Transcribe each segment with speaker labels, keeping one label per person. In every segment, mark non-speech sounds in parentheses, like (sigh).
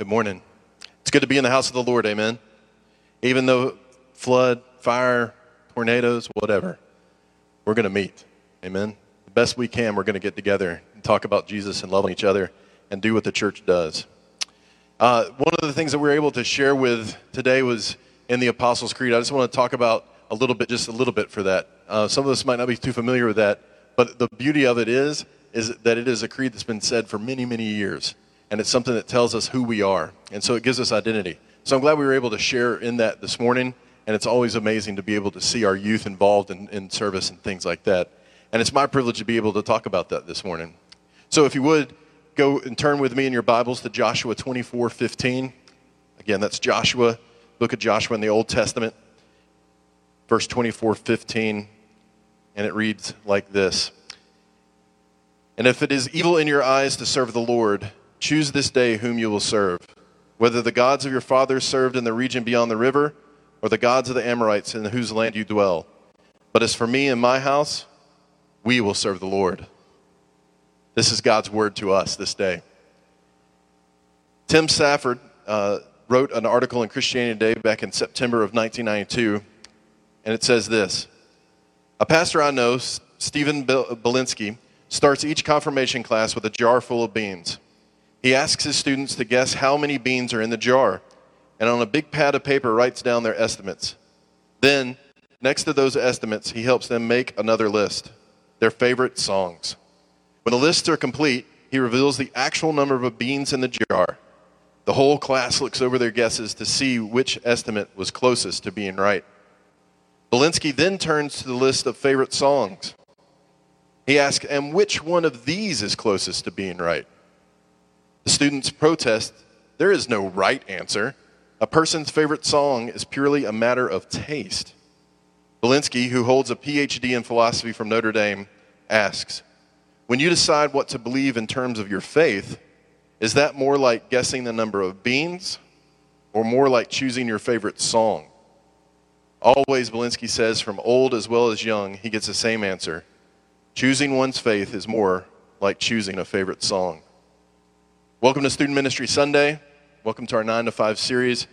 Speaker 1: Good morning. It's good to be in the house of the Lord, amen. Even though flood, fire, tornadoes, whatever, we're going to meet, amen. The best we can, we're going to get together and talk about Jesus and loving each other and do what the church does. Uh, one of the things that we were able to share with today was in the Apostles' Creed. I just want to talk about a little bit, just a little bit for that. Uh, some of us might not be too familiar with that, but the beauty of it is, is that it is a creed that's been said for many, many years and it's something that tells us who we are. And so it gives us identity. So I'm glad we were able to share in that this morning, and it's always amazing to be able to see our youth involved in, in service and things like that. And it's my privilege to be able to talk about that this morning. So if you would, go and turn with me in your Bibles to Joshua 24 15. Again, that's Joshua, book of Joshua in the Old Testament, verse 24 15. And it reads like this And if it is evil in your eyes to serve the Lord, Choose this day whom you will serve, whether the gods of your fathers served in the region beyond the river, or the gods of the Amorites in whose land you dwell. But as for me and my house, we will serve the Lord. This is God's word to us this day. Tim Stafford uh, wrote an article in Christianity Today back in September of 1992, and it says this A pastor I know, Stephen Belinsky, starts each confirmation class with a jar full of beans. He asks his students to guess how many beans are in the jar, and on a big pad of paper writes down their estimates. Then, next to those estimates, he helps them make another list their favorite songs. When the lists are complete, he reveals the actual number of beans in the jar. The whole class looks over their guesses to see which estimate was closest to being right. Belinsky then turns to the list of favorite songs. He asks, and which one of these is closest to being right? The students protest there is no right answer. A person's favorite song is purely a matter of taste. Belinsky, who holds a PhD in philosophy from Notre Dame, asks When you decide what to believe in terms of your faith, is that more like guessing the number of beans or more like choosing your favorite song? Always, Belinsky says, from old as well as young, he gets the same answer. Choosing one's faith is more like choosing a favorite song. Welcome to Student Ministry Sunday. Welcome to our 9 to 5 series.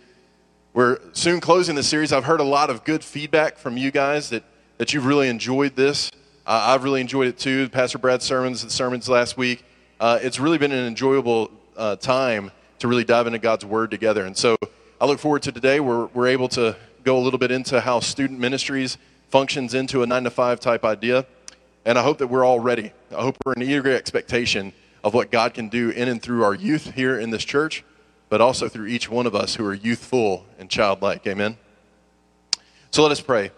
Speaker 1: We're soon closing the series. I've heard a lot of good feedback from you guys that, that you've really enjoyed this. Uh, I've really enjoyed it too. Pastor Brad's sermons and sermons last week. Uh, it's really been an enjoyable uh, time to really dive into God's Word together. And so I look forward to today. We're, we're able to go a little bit into how student ministries functions into a 9 to 5 type idea. And I hope that we're all ready. I hope we're in eager expectation of what God can do in and through our youth here in this church, but also through each one of us who are youthful and childlike. Amen. So let us pray.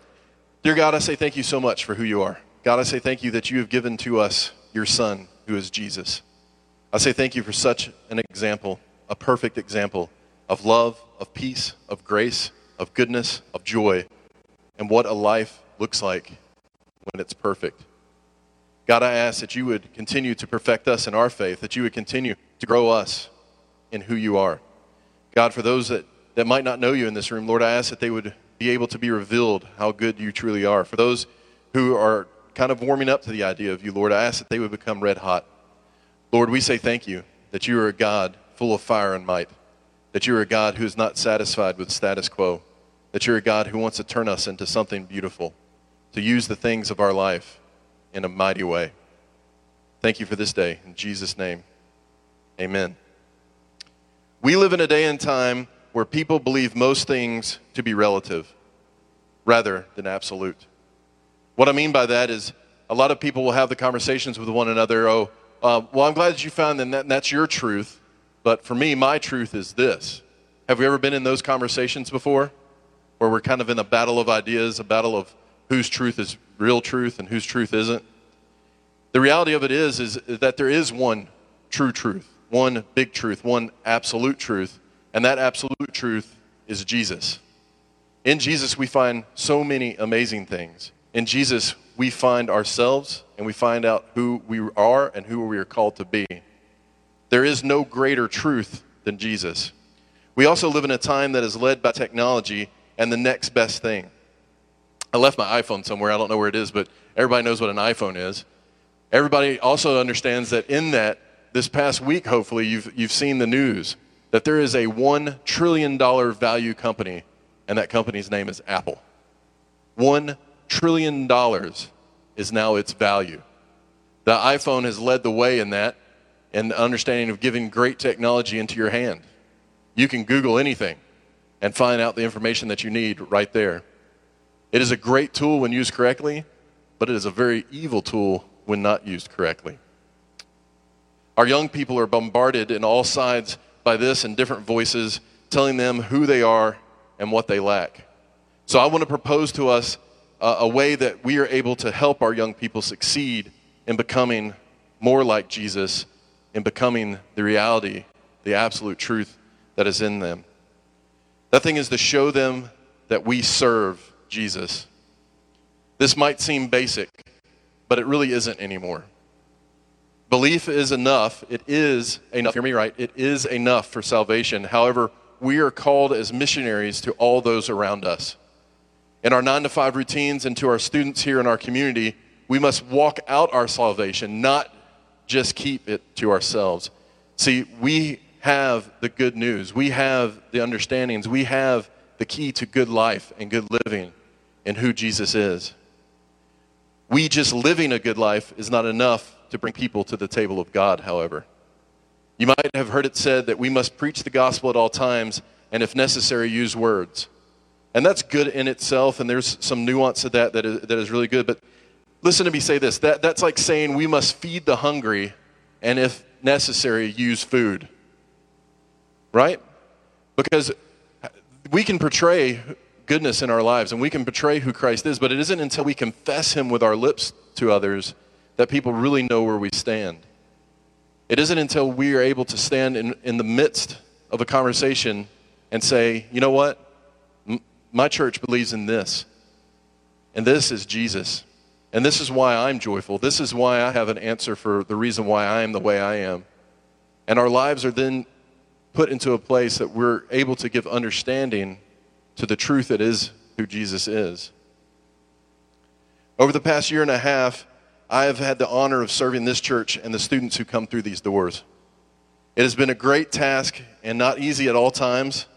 Speaker 1: Dear God, I say thank you so much for who you are. God, I say thank you that you have given to us your Son, who is Jesus. I say thank you for such an example, a perfect example of love, of peace, of grace, of goodness, of joy, and what a life looks like when it's perfect. God, I ask that you would continue to perfect us in our faith, that you would continue to grow us in who you are. God, for those that, that might not know you in this room, Lord, I ask that they would be able to be revealed how good you truly are. For those who are kind of warming up to the idea of you, Lord, I ask that they would become red hot. Lord, we say thank you that you are a God full of fire and might, that you are a God who is not satisfied with status quo, that you're a God who wants to turn us into something beautiful, to use the things of our life in a mighty way. Thank you for this day. In Jesus' name, amen. We live in a day and time where people believe most things to be relative rather than absolute. What I mean by that is a lot of people will have the conversations with one another. Oh, uh, well, I'm glad that you found that that's your truth, but for me, my truth is this. Have we ever been in those conversations before? Where we're kind of in a battle of ideas, a battle of whose truth is real truth and whose truth isn't. The reality of it is, is that there is one true truth, one big truth, one absolute truth, and that absolute truth is Jesus. In Jesus, we find so many amazing things. In Jesus, we find ourselves and we find out who we are and who we are called to be. There is no greater truth than Jesus. We also live in a time that is led by technology and the next best thing. I left my iPhone somewhere. I don't know where it is, but everybody knows what an iPhone is. Everybody also understands that in that, this past week, hopefully, you've, you've seen the news. that there is a $1 trillion value company, and that company's name is Apple. $1 trillion is now its value. The iPhone has led the way in that and the understanding of giving great technology into your hand. You can Google anything and find out the information that you need right there. It is a great tool when used correctly, but it is a very evil tool when not used correctly. Our young people are bombarded in all sides by this and different voices telling them who they are and what they lack. So I want to propose to us a, a way that we are able to help our young people succeed in becoming more like Jesus, in becoming the reality, the absolute truth that is in them. That thing is to show them that we serve Jesus. This might seem basic, but it really isn't anymore. Belief is enough. It is enough. Hear me right. It is enough for salvation. However, we are called as missionaries to all those around us. In our nine to five routines and to our students here in our community, we must walk out our salvation, not just keep it to ourselves. See, we have the good news, we have the understandings, we have the key to good life and good living in who Jesus is. We just living a good life is not enough to bring people to the table of God, however. You might have heard it said that we must preach the gospel at all times and, if necessary, use words. And that's good in itself, and there's some nuance to that that is, that is really good. But listen to me say this that, that's like saying we must feed the hungry and, if necessary, use food. Right? Because we can portray goodness in our lives and we can portray who Christ is, but it isn't until we confess him with our lips to others that people really know where we stand. It isn't until we are able to stand in, in the midst of a conversation and say, you know what? M- my church believes in this. And this is Jesus. And this is why I'm joyful. This is why I have an answer for the reason why I am the way I am. And our lives are then put into a place that we're able to give understanding to the truth that is who Jesus is. Over the past year and a half, I have had the honor of serving this church and the students who come through these doors. It has been a great task and not easy at all times,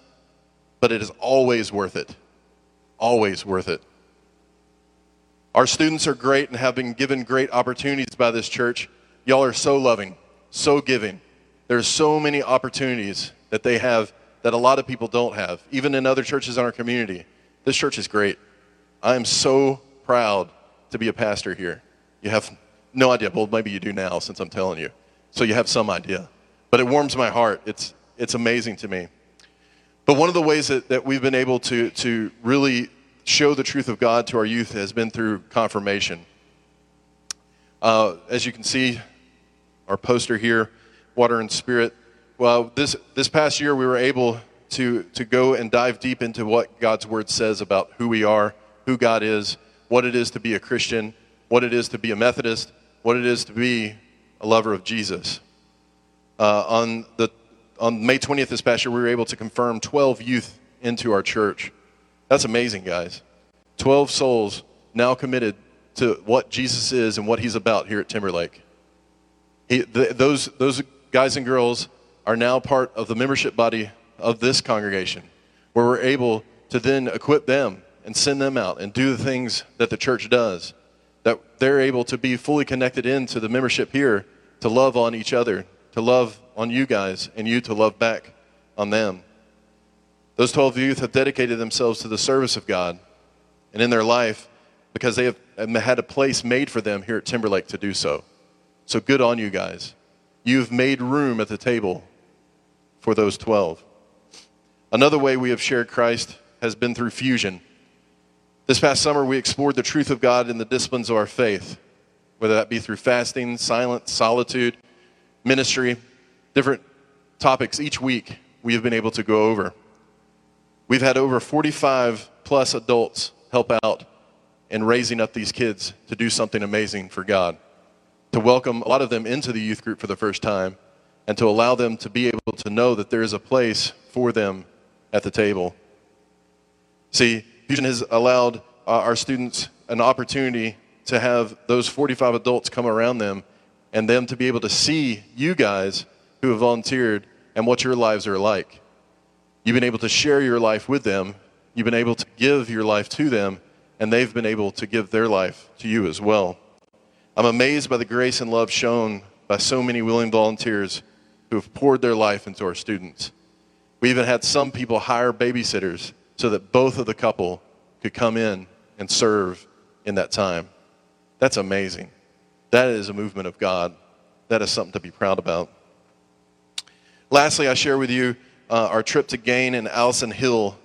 Speaker 1: but it is always worth it. Always worth it. Our students are great and have been given great opportunities by this church. Y'all are so loving, so giving. There's so many opportunities that they have that a lot of people don't have, even in other churches in our community. This church is great. I am so proud to be a pastor here. You have no idea. Well, maybe you do now since I'm telling you. So you have some idea. But it warms my heart. It's, it's amazing to me. But one of the ways that, that we've been able to, to really show the truth of God to our youth has been through confirmation. Uh, as you can see, our poster here, Water and Spirit. Well, this, this past year we were able to, to go and dive deep into what God's Word says about who we are, who God is, what it is to be a Christian, what it is to be a Methodist, what it is to be a lover of Jesus. Uh, on, the, on May 20th this past year, we were able to confirm 12 youth into our church. That's amazing, guys. 12 souls now committed to what Jesus is and what he's about here at Timberlake. He, those, those guys and girls are now part of the membership body of this congregation, where we're able to then equip them and send them out and do the things that the church does that they're able to be fully connected into the membership here to love on each other, to love on you guys, and you to love back on them. Those 12 youth have dedicated themselves to the service of God and in their life because they have had a place made for them here at Timberlake to do so. So good on you guys. You've made room at the table for those 12. Another way we have shared Christ has been through fusion. This past summer, we explored the truth of God in the disciplines of our faith, whether that be through fasting, silence, solitude, ministry, different topics each week we have been able to go over. We've had over 45 plus adults help out in raising up these kids to do something amazing for God, to welcome a lot of them into the youth group for the first time, and to allow them to be able to know that there is a place for them at the table. See, Fusion has allowed uh, our students an opportunity to have those 45 adults come around them and them to be able to see you guys who have volunteered and what your lives are like. You've been able to share your life with them, you've been able to give your life to them, and they've been able to give their life to you as well. I'm amazed by the grace and love shown by so many willing volunteers who have poured their life into our students. We even had some people hire babysitters so that both of the couple could come in and serve in that time. That's amazing. That is a movement of God. That is something to be proud about. Lastly, I share with you uh, our trip to Gain and Allison Hill.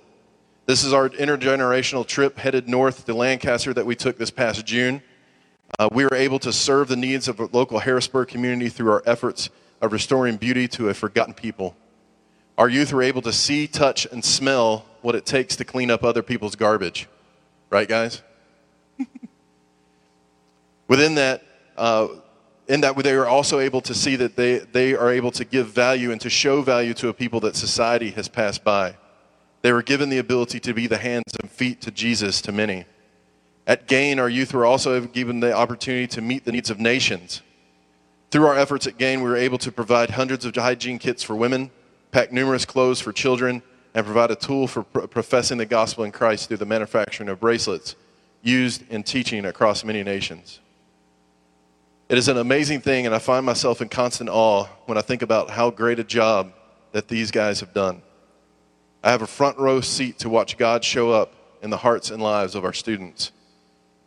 Speaker 1: This is our intergenerational trip headed north to Lancaster that we took this past June. Uh, we were able to serve the needs of a local Harrisburg community through our efforts of restoring beauty to a forgotten people. Our youth were able to see, touch, and smell what it takes to clean up other people's garbage. Right, guys? (laughs) Within that, uh, in that they are also able to see that they, they are able to give value and to show value to a people that society has passed by. They were given the ability to be the hands and feet to Jesus to many. At Gain, our youth were also given the opportunity to meet the needs of nations. Through our efforts at Gain, we were able to provide hundreds of hygiene kits for women, pack numerous clothes for children, and provide a tool for professing the gospel in Christ through the manufacturing of bracelets used in teaching across many nations. It is an amazing thing, and I find myself in constant awe when I think about how great a job that these guys have done. I have a front row seat to watch God show up in the hearts and lives of our students.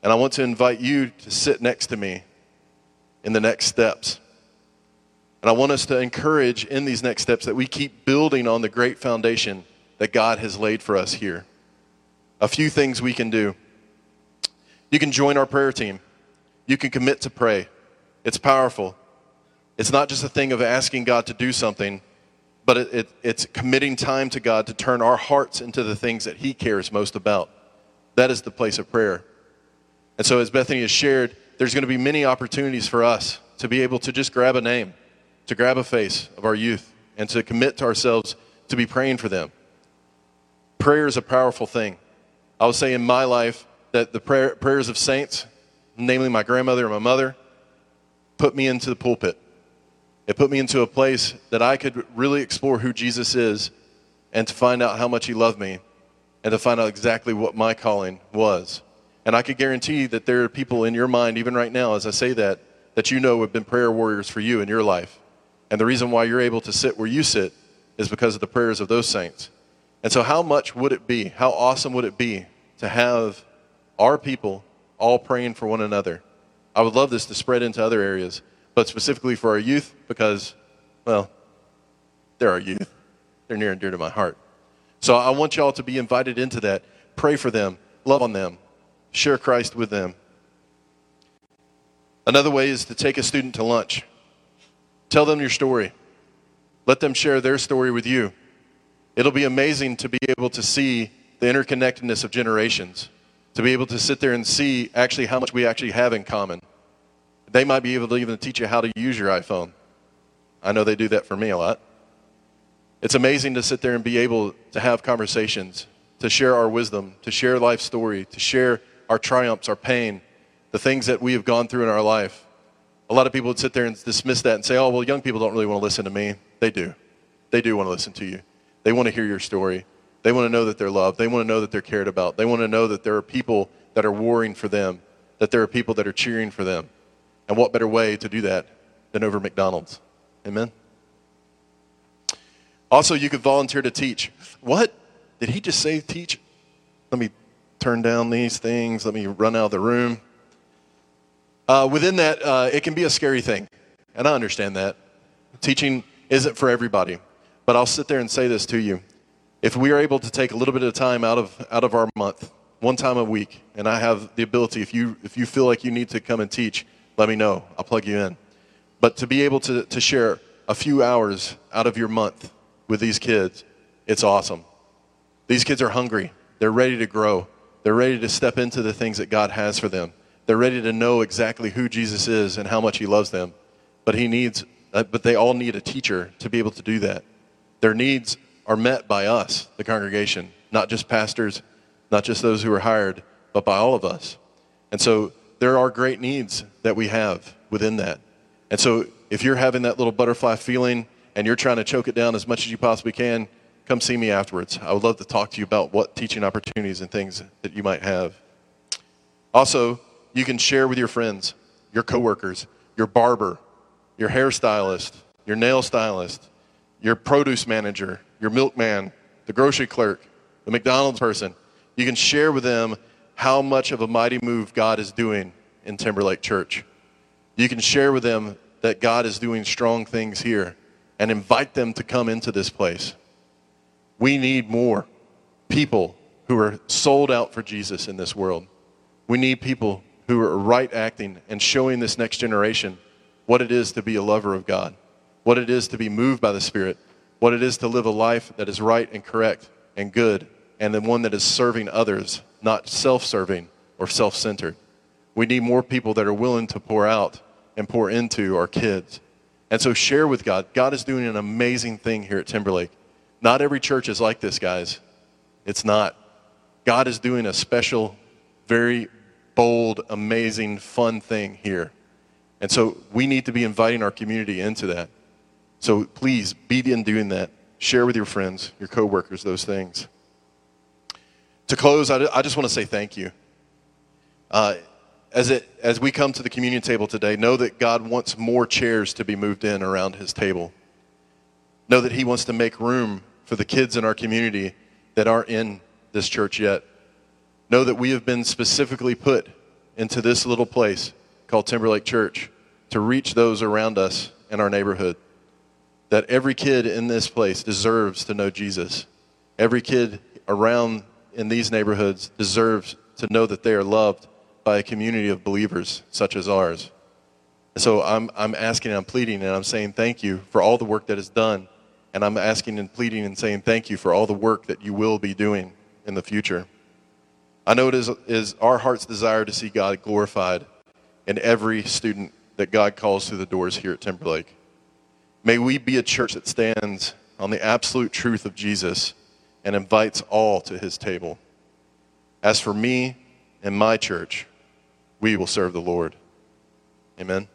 Speaker 1: And I want to invite you to sit next to me in the next steps. And I want us to encourage in these next steps that we keep building on the great foundation that God has laid for us here. A few things we can do. You can join our prayer team. You can commit to pray. It's powerful. It's not just a thing of asking God to do something, but it, it, it's committing time to God to turn our hearts into the things that He cares most about. That is the place of prayer. And so, as Bethany has shared, there's going to be many opportunities for us to be able to just grab a name, to grab a face of our youth, and to commit to ourselves to be praying for them prayer is a powerful thing. I would say in my life that the prayer, prayers of saints, namely my grandmother and my mother, put me into the pulpit. It put me into a place that I could really explore who Jesus is and to find out how much he loved me and to find out exactly what my calling was. And I could guarantee that there are people in your mind, even right now, as I say that, that you know have been prayer warriors for you in your life. And the reason why you're able to sit where you sit is because of the prayers of those saints. And so, how much would it be, how awesome would it be to have our people all praying for one another? I would love this to spread into other areas, but specifically for our youth, because, well, they're our youth. They're near and dear to my heart. So, I want y'all to be invited into that. Pray for them, love on them, share Christ with them. Another way is to take a student to lunch. Tell them your story. Let them share their story with you. It'll be amazing to be able to see the interconnectedness of generations, to be able to sit there and see actually how much we actually have in common. They might be able to even teach you how to use your iPhone. I know they do that for me a lot. It's amazing to sit there and be able to have conversations, to share our wisdom, to share life story, to share our triumphs, our pain, the things that we have gone through in our life. A lot of people would sit there and dismiss that and say, oh, well, young people don't really want to listen to me. They do. They do want to listen to you. They want to hear your story. They want to know that they're loved. They want to know that they're cared about. They want to know that there are people that are warring for them, that there are people that are cheering for them. And what better way to do that than over McDonald's? Amen? Also, you could volunteer to teach. What? Did he just say teach? Let me turn down these things. Let me run out of the room. Uh, within that, uh, it can be a scary thing. And I understand that. Teaching isn't for everybody. But I'll sit there and say this to you. If we are able to take a little bit of time out of, out of our month, one time a week, and I have the ability, if you, if you feel like you need to come and teach, let me know. I'll plug you in. But to be able to, to share a few hours out of your month with these kids, it's awesome. These kids are hungry. They're ready to grow. They're ready to step into the things that God has for them. They're ready to know exactly who Jesus is and how much He loves them. But He needs, uh, but they all need a teacher to be able to do that. Their needs are met by us, the congregation, not just pastors, not just those who are hired, but by all of us. And so there are great needs that we have within that. And so if you're having that little butterfly feeling and you're trying to choke it down as much as you possibly can, come see me afterwards. I would love to talk to you about what teaching opportunities and things that you might have. Also, you can share with your friends, your coworkers, your barber, your hairstylist, your nail stylist, your produce manager, your milkman, the grocery clerk, the McDonald's person. You can share with them how much of a mighty move God is doing in Timberlake Church. You can share with them that God is doing strong things here and invite them to come into this place. We need more people who are sold out for Jesus in this world. We need people who are right acting and showing this next generation what it is to be a lover of God, what it is to be moved by the Spirit, what it is to live a life that is right and correct and good, and the one that is serving others, not self serving or self centered. We need more people that are willing to pour out and pour into our kids. And so share with God. God is doing an amazing thing here at Timberlake. Not every church is like this, guys. It's not. God is doing a special, very bold, amazing, fun thing here. And so we need to be inviting our community into that. So please be in doing that. Share with your friends, your coworkers, those things. To close, I, just want to say thank you. Uh, as, it, as we come to the communion table today, know that God wants more chairs to be moved in around his table. Know that he wants to make room for the kids in our community that aren't in this church yet. Know that we have been specifically put into this little place called Timberlake Church to reach those around us in our neighborhood. That every kid in this place deserves to know Jesus. Every kid around in these neighborhoods deserves to know that they are loved by a community of believers such as ours. So I'm, I'm asking and I'm pleading and I'm saying thank you for all the work that is done. And I'm asking and pleading and saying thank you for all the work that you will be doing in the future. I know it is, is our heart's desire to see God glorified in every student that God calls through the doors here at Timberlake. May we be a church that stands on the absolute truth of Jesus and invites all to his table. As for me and my church, we will serve the Lord. Amen.